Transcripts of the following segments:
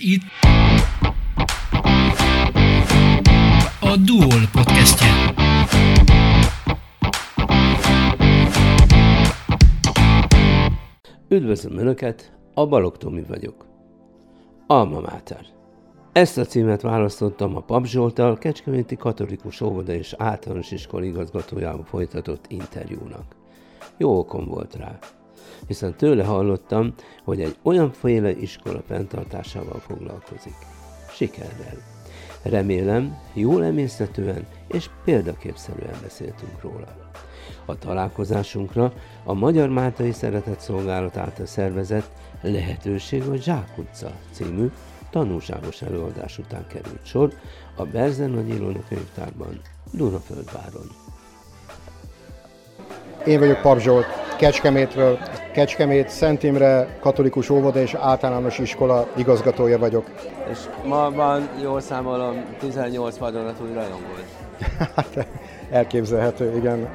Itt a Duol podcastje. Üdvözlöm Önöket, a Balog Tomi vagyok. Alma Máter. Ezt a címet választottam a Pap Zsoltal, Kecskeméti Katolikus Óvoda és Általános Iskola igazgatójával folytatott interjúnak. Jó okom volt rá, hiszen tőle hallottam, hogy egy olyan féle iskola fenntartásával foglalkozik. Sikerrel. Remélem, jól emésztetően és példaképszerűen beszéltünk róla. A találkozásunkra a Magyar Máltai Szeretett Szolgálat által szervezett Lehetőség a Zsák utca című tanulságos előadás után került sor a Berzen Nagy Ilona könyvtárban, Dunaföldváron. Én vagyok Pap Zsolt, Kecskemétről, Kecskemét Szent Imre Katolikus Óvoda és Általános Iskola igazgatója vagyok. És ma van, jól számolom, 18 vadonatúj rajongód. Hát elképzelhető, igen.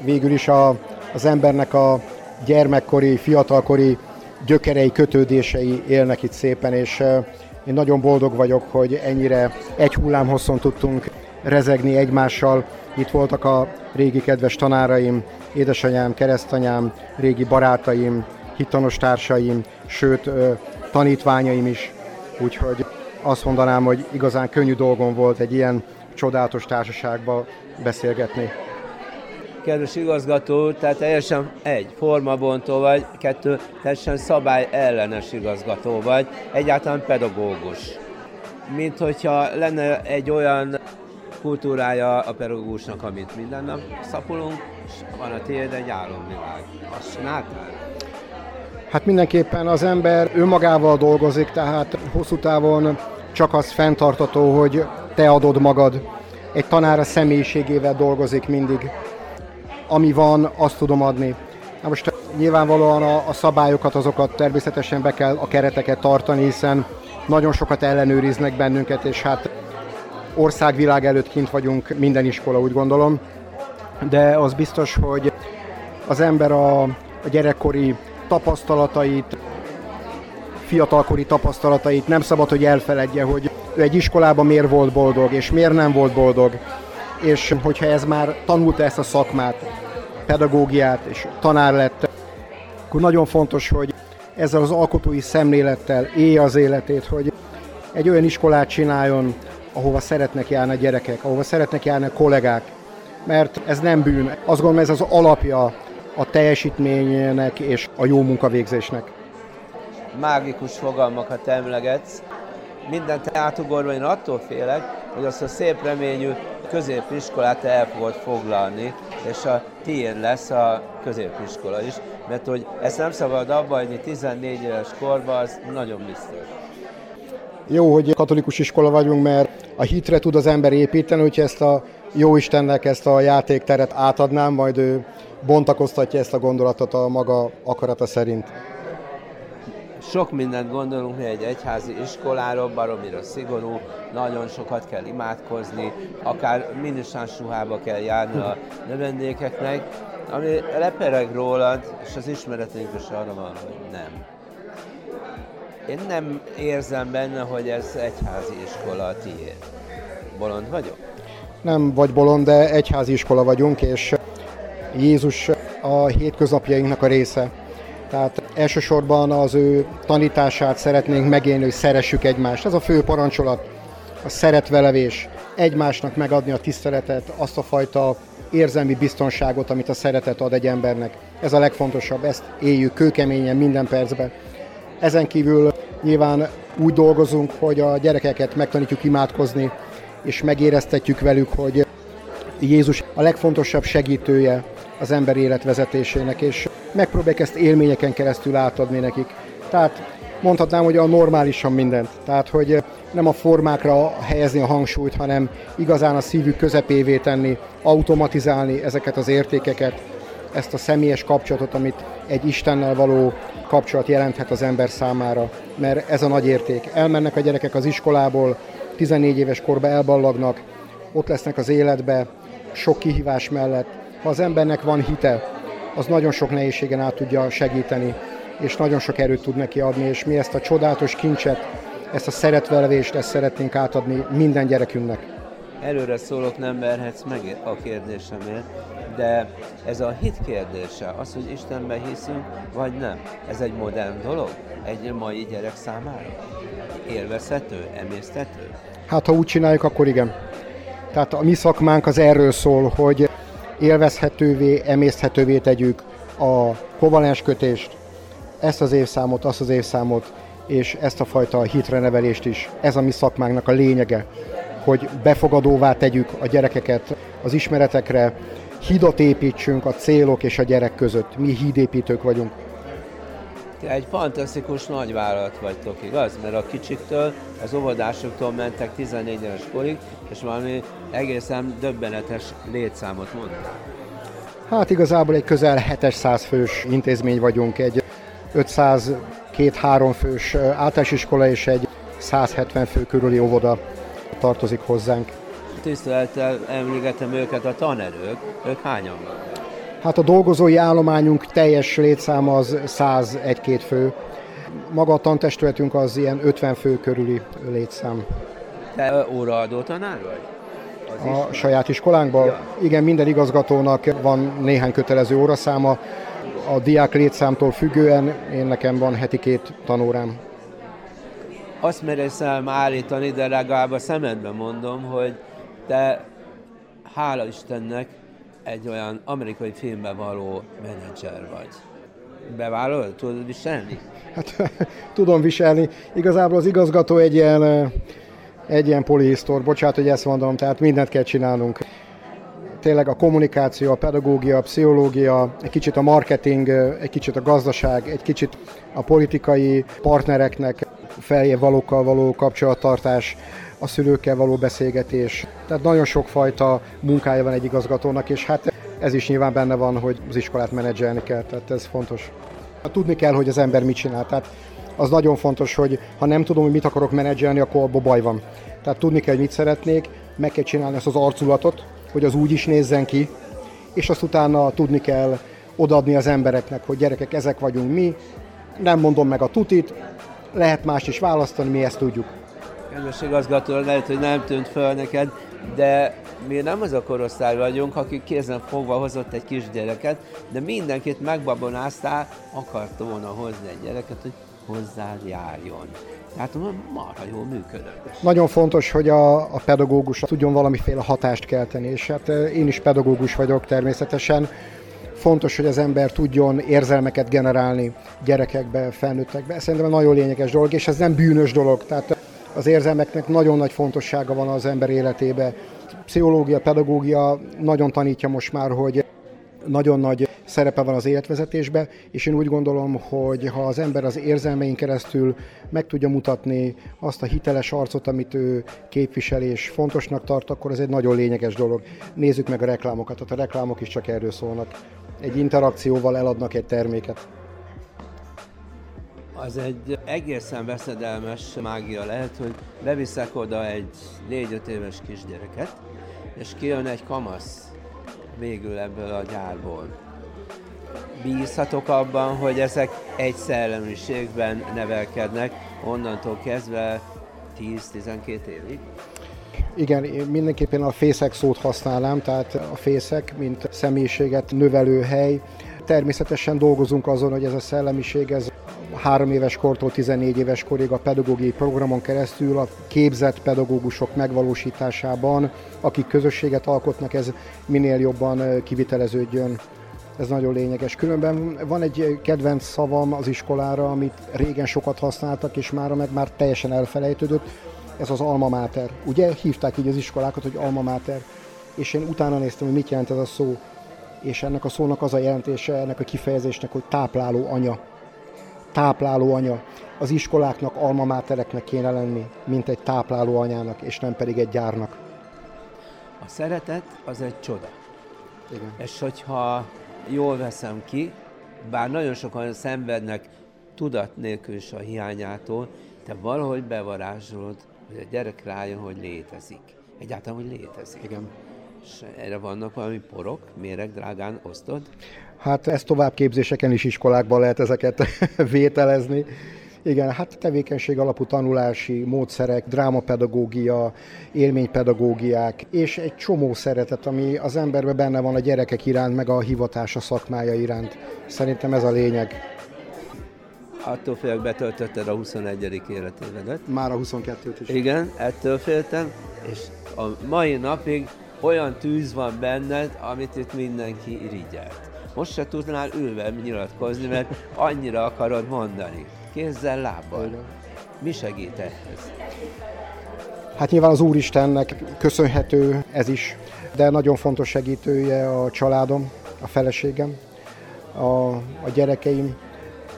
Végül is a, az embernek a gyermekkori, fiatalkori gyökerei, kötődései élnek itt szépen, és eh, én nagyon boldog vagyok, hogy ennyire egy hullám hosszon tudtunk rezegni egymással. Itt voltak a régi kedves tanáraim, édesanyám, keresztanyám, régi barátaim, hitanos társaim, sőt tanítványaim is. Úgyhogy azt mondanám, hogy igazán könnyű dolgom volt egy ilyen csodálatos társaságba beszélgetni. Kedves igazgató, tehát teljesen egy, formabontó vagy, kettő, teljesen szabály ellenes igazgató vagy, egyáltalán pedagógus. Mint hogyha lenne egy olyan kultúrája a pedagógusnak, amit minden nap szapulunk, és van a tiéd egy álomvilág. Azt csináltál? Hát mindenképpen az ember önmagával dolgozik, tehát hosszú távon csak az fenntartató, hogy te adod magad. Egy tanár a személyiségével dolgozik mindig. Ami van, azt tudom adni. Na most nyilvánvalóan a, a szabályokat, azokat természetesen be kell a kereteket tartani, hiszen nagyon sokat ellenőriznek bennünket, és hát országvilág előtt kint vagyunk minden iskola, úgy gondolom. De az biztos, hogy az ember a, a gyerekkori tapasztalatait, fiatalkori tapasztalatait nem szabad, hogy elfeledje, hogy ő egy iskolában miért volt boldog, és miért nem volt boldog. És hogyha ez már tanulta ezt a szakmát, pedagógiát, és tanár lett, akkor nagyon fontos, hogy ezzel az alkotói szemlélettel élje az életét, hogy egy olyan iskolát csináljon, ahova szeretnek járni a gyerekek, ahova szeretnek járni a kollégák, mert ez nem bűn. Azt gondolom, ez az alapja a teljesítménynek és a jó munkavégzésnek. Mágikus fogalmakat emlegetsz. Mindent átugorva én attól félek, hogy azt a szép reményű középiskolát el fogod foglalni, és a tiéd lesz a középiskola is, mert hogy ezt nem szabad abba hagyni 14 éves korban, az nagyon biztos. Jó, hogy katolikus iskola vagyunk, mert a hitre tud az ember építeni, hogyha ezt a jó Istennek ezt a játékteret átadnám, majd ő bontakoztatja ezt a gondolatot a maga akarata szerint. Sok mindent gondolunk mi egy egyházi iskoláról, baromira szigorú, nagyon sokat kell imádkozni, akár minisáns ruhába kell járni a növendékeknek, ami lepereg rólad, és az ismeretünk is arra van, hogy nem. Én nem érzem benne, hogy ez egyházi iskola tiéd. Bolond vagyok? Nem vagy bolond, de egyházi iskola vagyunk, és Jézus a hétköznapjainknak a része. Tehát elsősorban az ő tanítását szeretnénk megélni, hogy szeressük egymást. Ez a fő parancsolat, a szeretvelevés, egymásnak megadni a tiszteletet, azt a fajta érzelmi biztonságot, amit a szeretet ad egy embernek. Ez a legfontosabb, ezt éljük kőkeményen minden percben. Ezen kívül nyilván úgy dolgozunk, hogy a gyerekeket megtanítjuk imádkozni, és megéreztetjük velük, hogy Jézus a legfontosabb segítője az ember életvezetésének, és megpróbálják ezt élményeken keresztül átadni nekik. Tehát mondhatnám, hogy a normálisan mindent. Tehát, hogy nem a formákra helyezni a hangsúlyt, hanem igazán a szívük közepévé tenni, automatizálni ezeket az értékeket, ezt a személyes kapcsolatot, amit egy Istennel való kapcsolat jelenthet az ember számára, mert ez a nagy érték. Elmennek a gyerekek az iskolából, 14 éves korba elballagnak, ott lesznek az életbe, sok kihívás mellett. Ha az embernek van hite, az nagyon sok nehézségen át tudja segíteni, és nagyon sok erőt tud neki adni, és mi ezt a csodálatos kincset, ezt a szeretvelvést, ezt szeretnénk átadni minden gyerekünknek. Előre szólok, nem verhetsz meg a kérdésemért, de ez a hit kérdése, az, hogy Istenben hiszünk, vagy nem, ez egy modern dolog egy mai gyerek számára? Élvezhető, emészthető? Hát ha úgy csináljuk, akkor igen. Tehát a mi szakmánk az erről szól, hogy élvezhetővé, emészthetővé tegyük a kovalens kötést, ezt az évszámot, azt az évszámot, és ezt a fajta hitre nevelést is. Ez a mi szakmánknak a lényege, hogy befogadóvá tegyük a gyerekeket az ismeretekre, hidat építsünk a célok és a gyerek között. Mi hídépítők vagyunk. Ti egy fantasztikus nagyvállalat vagytok, igaz? Mert a kicsiktől, az óvodásoktól mentek 14 éves korig, és valami egészen döbbenetes létszámot mondtak. Hát igazából egy közel 700 fős intézmény vagyunk, egy 500 két-három fős általános iskola és egy 170 fő körüli óvoda tartozik hozzánk. Tisztelettel emlékeztem őket a tanerők, ők hányan vannak? Hát a dolgozói állományunk teljes létszáma az 101-2 fő. Maga a tantestületünk az ilyen 50 fő körüli létszám. Te óraadó tanár vagy? Az a saját iskolánkban? Ja. Igen, minden igazgatónak van néhány kötelező óraszáma. A diák létszámtól függően én nekem van heti két tanórám. Azt mereszem állítani, de legalább a szemedben mondom, hogy te hála Istennek egy olyan amerikai filmben való menedzser vagy. Bevállalod? Tudod viselni? Hát tudom viselni. Igazából az igazgató egy ilyen, egy ilyen polihisztor, bocsánat, hogy ezt mondom, tehát mindent kell csinálnunk. Tényleg a kommunikáció, a pedagógia, a pszichológia, egy kicsit a marketing, egy kicsit a gazdaság, egy kicsit a politikai partnereknek feljebb valókkal való kapcsolattartás, a szülőkkel való beszélgetés. Tehát nagyon sokfajta munkája van egy igazgatónak, és hát ez is nyilván benne van, hogy az iskolát menedzselni kell, tehát ez fontos. Tudni kell, hogy az ember mit csinál. Tehát az nagyon fontos, hogy ha nem tudom, hogy mit akarok menedzselni, akkor abban baj van. Tehát tudni kell, hogy mit szeretnék, meg kell csinálni ezt az arculatot, hogy az úgy is nézzen ki, és azt utána tudni kell odaadni az embereknek, hogy gyerekek, ezek vagyunk mi, nem mondom meg a tutit, lehet más is választani, mi ezt tudjuk. Kedves igazgató, lehet, hogy nem tűnt föl neked, de mi nem az a korosztály vagyunk, akik kézen fogva hozott egy kisgyereket, de mindenkit megbabonáztál, akart volna hozni egy gyereket, hogy hozzád járjon. Tehát marha jól működött. Nagyon fontos, hogy a, a pedagógus tudjon valamiféle hatást kelteni, és hát eh, én is pedagógus vagyok természetesen. Fontos, hogy az ember tudjon érzelmeket generálni gyerekekbe, felnőttekbe. Szerintem nagyon lényeges dolog, és ez nem bűnös dolog. Tehát az érzelmeknek nagyon nagy fontossága van az ember életébe. Pszichológia, pedagógia nagyon tanítja most már, hogy nagyon nagy szerepe van az életvezetésbe, és én úgy gondolom, hogy ha az ember az érzelmein keresztül meg tudja mutatni azt a hiteles arcot, amit ő képvisel és fontosnak tart, akkor ez egy nagyon lényeges dolog. Nézzük meg a reklámokat, tehát a reklámok is csak erről szólnak. Egy interakcióval eladnak egy terméket az egy egészen veszedelmes mágia lehet, hogy beviszek oda egy 4-5 éves kisgyereket, és kijön egy kamasz végül ebből a gyárból. Bízhatok abban, hogy ezek egy szellemiségben nevelkednek, onnantól kezdve 10-12 évig? Igen, én mindenképpen a fészek szót használnám, tehát a fészek, mint személyiséget növelő hely. Természetesen dolgozunk azon, hogy ez a szellemiség ez három éves kortól 14 éves korig a pedagógiai programon keresztül a képzett pedagógusok megvalósításában, akik közösséget alkotnak, ez minél jobban kiviteleződjön. Ez nagyon lényeges. Különben van egy kedvenc szavam az iskolára, amit régen sokat használtak, és már meg már teljesen elfelejtődött. Ez az alma mater. Ugye hívták így az iskolákat, hogy alma mater. És én utána néztem, hogy mit jelent ez a szó. És ennek a szónak az a jelentése, ennek a kifejezésnek, hogy tápláló anya tápláló anya. Az iskoláknak, almamátereknek kéne lenni, mint egy tápláló anyának, és nem pedig egy gyárnak. A szeretet az egy csoda. Igen. És hogyha jól veszem ki, bár nagyon sokan szenvednek tudat nélkül is a hiányától, te valahogy bevarázsolod, hogy a gyerek rájön, hogy létezik. Egyáltalán, hogy létezik. Igen. És erre vannak valami porok, méreg drágán osztod? Hát ezt továbbképzéseken is iskolákban lehet ezeket vételezni. Igen, hát tevékenység alapú tanulási módszerek, drámapedagógia, élménypedagógiák, és egy csomó szeretet, ami az emberben benne van a gyerekek iránt, meg a hivatása szakmája iránt. Szerintem ez a lényeg. Attól félek betöltötted a 21. életévedet. Már a 22-t is. Igen, ettől féltem, és a mai napig olyan tűz van benned, amit itt mindenki irigyelt. Most se tudnál ülve nyilatkozni, mert annyira akarod mondani. Kézzel, lábbal. Mi segít ehhez? Hát nyilván az Úristennek köszönhető ez is, de nagyon fontos segítője a családom, a feleségem, a, a gyerekeim,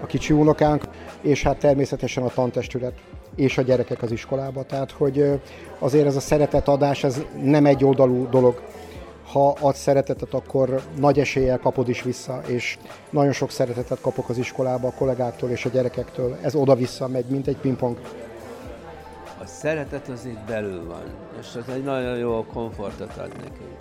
a kicsi unokánk, és hát természetesen a tantestület és a gyerekek az iskolába. Tehát, hogy azért ez a szeretetadás, ez nem egy oldalú dolog. Ha adsz szeretetet, akkor nagy eséllyel kapod is vissza, és nagyon sok szeretetet kapok az iskolába a kollégáktól és a gyerekektől. Ez oda-vissza megy, mint egy pingpong. A szeretet az itt belül van, és az egy nagyon jó komfortot ad nekünk.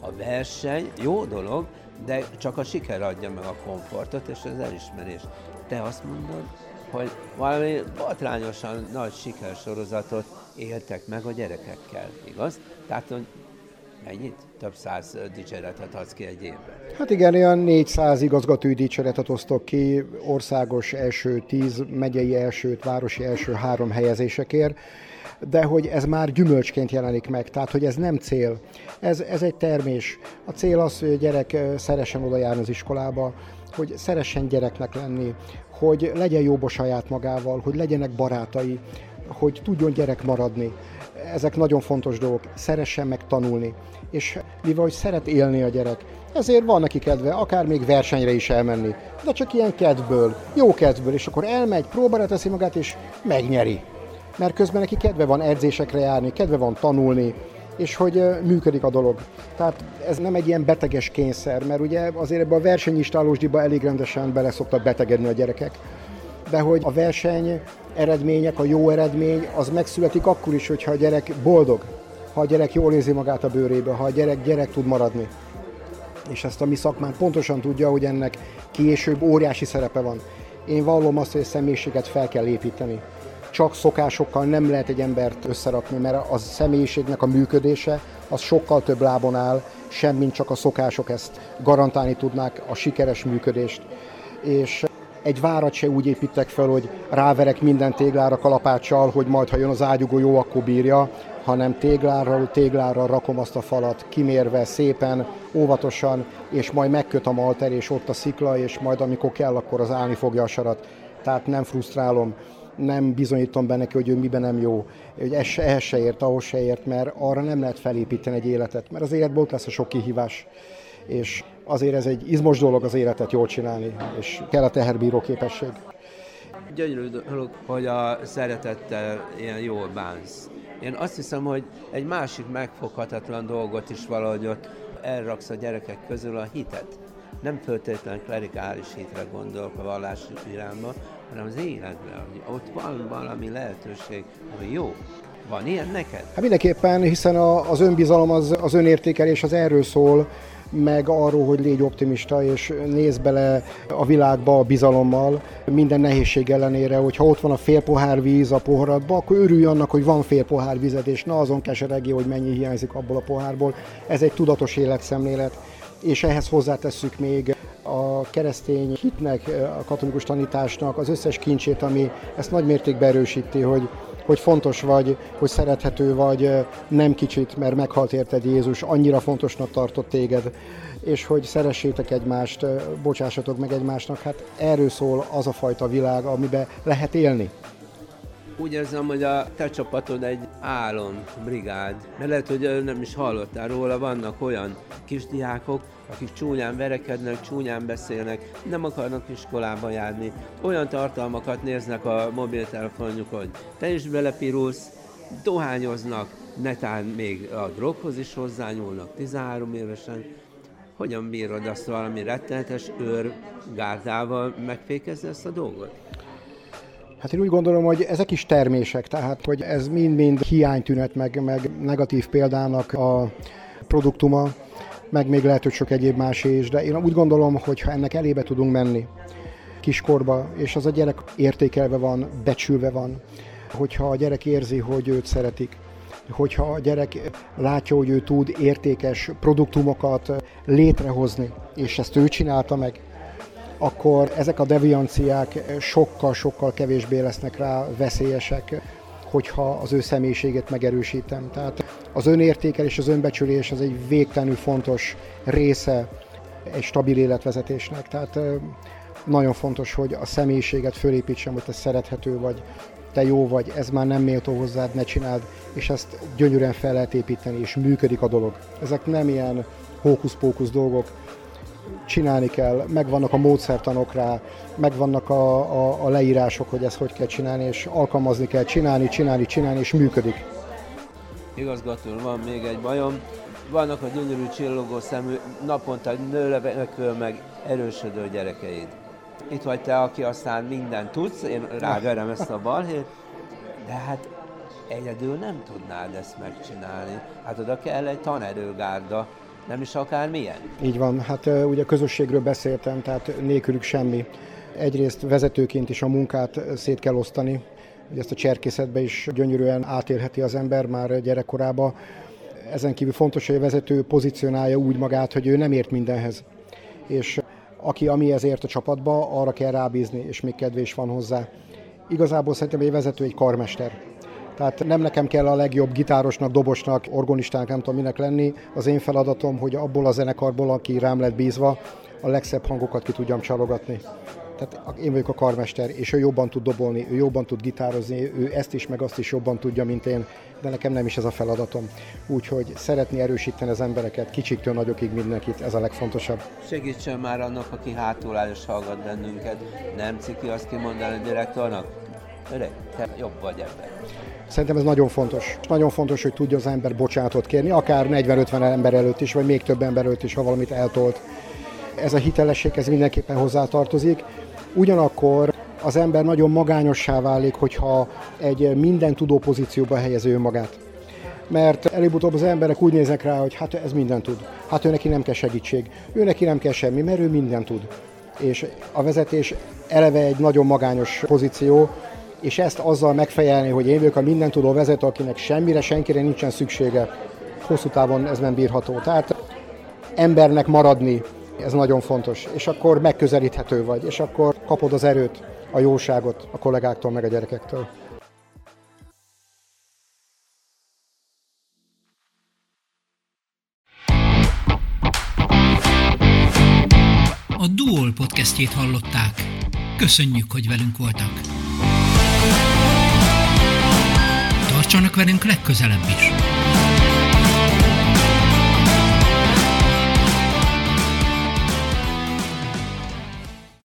A verseny jó dolog, de csak a siker adja meg a komfortot és az elismerést. Te azt mondod, hogy valami botrányosan nagy sikersorozatot éltek meg a gyerekekkel, igaz? Tehát, hogy mennyit? Több száz dicséretet adsz ki egy évben. Hát igen, olyan 400 igazgatói dicséretet osztok ki, országos első tíz, megyei elsőt, városi első három helyezésekért de hogy ez már gyümölcsként jelenik meg, tehát hogy ez nem cél, ez, ez egy termés. A cél az, hogy a gyerek szeressen oda járni az iskolába, hogy szeressen gyereknek lenni, hogy legyen jobb a saját magával, hogy legyenek barátai, hogy tudjon gyerek maradni. Ezek nagyon fontos dolgok. Szeressen meg tanulni. És mivel hogy szeret élni a gyerek, ezért van neki kedve, akár még versenyre is elmenni. De csak ilyen kedvből, jó kedvből, és akkor elmegy, próbára teszi magát, és megnyeri. Mert közben neki kedve van edzésekre járni, kedve van tanulni, és hogy működik a dolog. Tehát ez nem egy ilyen beteges kényszer, mert ugye azért ebben a versenyistálósdiba elég rendesen bele szoktak betegedni a gyerekek. De hogy a verseny eredmények, a jó eredmény, az megszületik akkor is, hogyha a gyerek boldog, ha a gyerek jól érzi magát a bőrébe, ha a gyerek gyerek tud maradni. És ezt a mi szakmán pontosan tudja, hogy ennek később óriási szerepe van. Én vallom azt, hogy a személyiséget fel kell építeni csak szokásokkal nem lehet egy embert összerakni, mert a személyiségnek a működése az sokkal több lábon áll, semmint csak a szokások ezt garantálni tudnák a sikeres működést. És egy várat se úgy építek fel, hogy ráverek minden téglára kalapáccsal, hogy majd ha jön az ágyugó jó, akkor bírja, hanem téglárral, téglárral rakom azt a falat, kimérve szépen, óvatosan, és majd megköt a malter, és ott a szikla, és majd amikor kell, akkor az állni fogja a sarat. Tehát nem frusztrálom nem bizonyítom be neki, hogy ő miben nem jó, hogy ez, ehhez se ért, ahhoz se ért, mert arra nem lehet felépíteni egy életet, mert az életból ott lesz a sok kihívás, és azért ez egy izmos dolog az életet jól csinálni, és kell a teherbíró képesség. Gyönyörű dolog, hogy a szeretettel ilyen jól bánsz. Én azt hiszem, hogy egy másik megfoghatatlan dolgot is valahogy ott elraksz a gyerekek közül a hitet. Nem föltétlenül klerikális hitre gondolok a vallási irányba, hanem az életben, hogy ott van valami lehetőség, hogy jó. Van ilyen neked? Hát mindenképpen, hiszen a, az önbizalom, az, az önértékelés az erről szól, meg arról, hogy légy optimista, és nézz bele a világba a bizalommal, minden nehézség ellenére, hogyha ott van a fél pohár víz a poharadba, akkor örülj annak, hogy van fél pohár vized, és na azon keseregi, hogy mennyi hiányzik abból a pohárból. Ez egy tudatos életszemlélet, és ehhez hozzátesszük még a keresztény hitnek, a katolikus tanításnak az összes kincsét, ami ezt nagy mértékben erősíti, hogy, hogy fontos vagy, hogy szerethető vagy, nem kicsit, mert meghalt érted Jézus, annyira fontosnak tartott téged, és hogy szeressétek egymást, bocsássatok meg egymásnak, hát erről szól az a fajta világ, amiben lehet élni. Úgy érzem, hogy a te csapatod egy álom brigád, mert lehet, hogy nem is hallottál róla, vannak olyan kisdiákok, akik csúnyán verekednek, csúnyán beszélnek, nem akarnak iskolába járni, olyan tartalmakat néznek a mobiltelefonjukon, te is belepirulsz, dohányoznak, netán még a droghoz is hozzányúlnak 13 évesen. Hogyan bírod azt valami rettenetes őrgárdával megfékezni ezt a dolgot? Hát én úgy gondolom, hogy ezek is termések, tehát hogy ez mind-mind hiánytünet, meg, meg negatív példának a produktuma, meg még lehet, hogy sok egyéb más is, de én úgy gondolom, hogy ha ennek elébe tudunk menni, kiskorba, és az a gyerek értékelve van, becsülve van, hogyha a gyerek érzi, hogy őt szeretik, hogyha a gyerek látja, hogy ő tud értékes produktumokat létrehozni, és ezt ő csinálta meg, akkor ezek a devianciák sokkal-sokkal kevésbé lesznek rá veszélyesek, hogyha az ő személyiségét megerősítem. Tehát az önértékelés, az önbecsülés az egy végtelenül fontos része egy stabil életvezetésnek. Tehát nagyon fontos, hogy a személyiséget fölépítsem, hogy te szerethető vagy, te jó vagy, ez már nem méltó hozzád, ne csináld, és ezt gyönyörűen fel lehet építeni, és működik a dolog. Ezek nem ilyen hókusz-pókusz dolgok, csinálni kell, megvannak a módszertanok rá, megvannak a, a, a leírások, hogy ezt hogy kell csinálni, és alkalmazni kell, csinálni, csinálni, csinálni, és működik. Igazgató, van még egy bajom. Vannak a gyönyörű csillogó szemű, naponta nőlevekvő meg erősödő gyerekeid. Itt vagy te, aki aztán mindent tudsz, én ráverem ezt a balhét, de hát egyedül nem tudnád ezt megcsinálni. Hát oda kell egy tanerőgárda, nem is akár milyen. Így van, hát ugye közösségről beszéltem, tehát nélkülük semmi. Egyrészt vezetőként is a munkát szét kell osztani, hogy ezt a cserkészetbe is gyönyörűen átélheti az ember már gyerekkorában. Ezen kívül fontos, hogy a vezető pozícionálja úgy magát, hogy ő nem ért mindenhez. És aki amihez ért a csapatba, arra kell rábízni, és még kedvés van hozzá. Igazából szerintem egy vezető egy karmester. Tehát nem nekem kell a legjobb gitárosnak, dobosnak, organistának, nem tudom minek lenni. Az én feladatom, hogy abból a zenekarból, aki rám lett bízva, a legszebb hangokat ki tudjam csalogatni. Tehát én vagyok a karmester, és ő jobban tud dobolni, ő jobban tud gitározni, ő ezt is, meg azt is jobban tudja, mint én, de nekem nem is ez a feladatom. Úgyhogy szeretni erősíteni az embereket, kicsiktől nagyokig mindenkit, ez a legfontosabb. Segítsen már annak, aki hátul áll és hallgat bennünket. Nem ciki azt kimondani a direktornak? Öreg, te jobb vagy ebben. Szerintem ez nagyon fontos. Nagyon fontos, hogy tudja az ember bocsánatot kérni, akár 40-50 ember előtt is, vagy még több ember előtt is, ha valamit eltolt. Ez a hitelesség, ez mindenképpen hozzátartozik. Ugyanakkor az ember nagyon magányossá válik, hogyha egy minden tudó pozícióba helyező magát. Mert előbb-utóbb az emberek úgy néznek rá, hogy hát ez minden tud. Hát ő neki nem kell segítség. Ő neki nem kell semmi, mert ő minden tud. És a vezetés eleve egy nagyon magányos pozíció, és ezt azzal megfejelni, hogy én vagyok a mindentudó vezető, akinek semmire, senkire nincsen szüksége, hosszú távon ez nem bírható. Tehát embernek maradni, ez nagyon fontos, és akkor megközelíthető vagy, és akkor kapod az erőt, a jóságot a kollégáktól, meg a gyerekektől. A Duol podcastjét hallották. Köszönjük, hogy velünk voltak. Tartsanak velünk legközelebb is!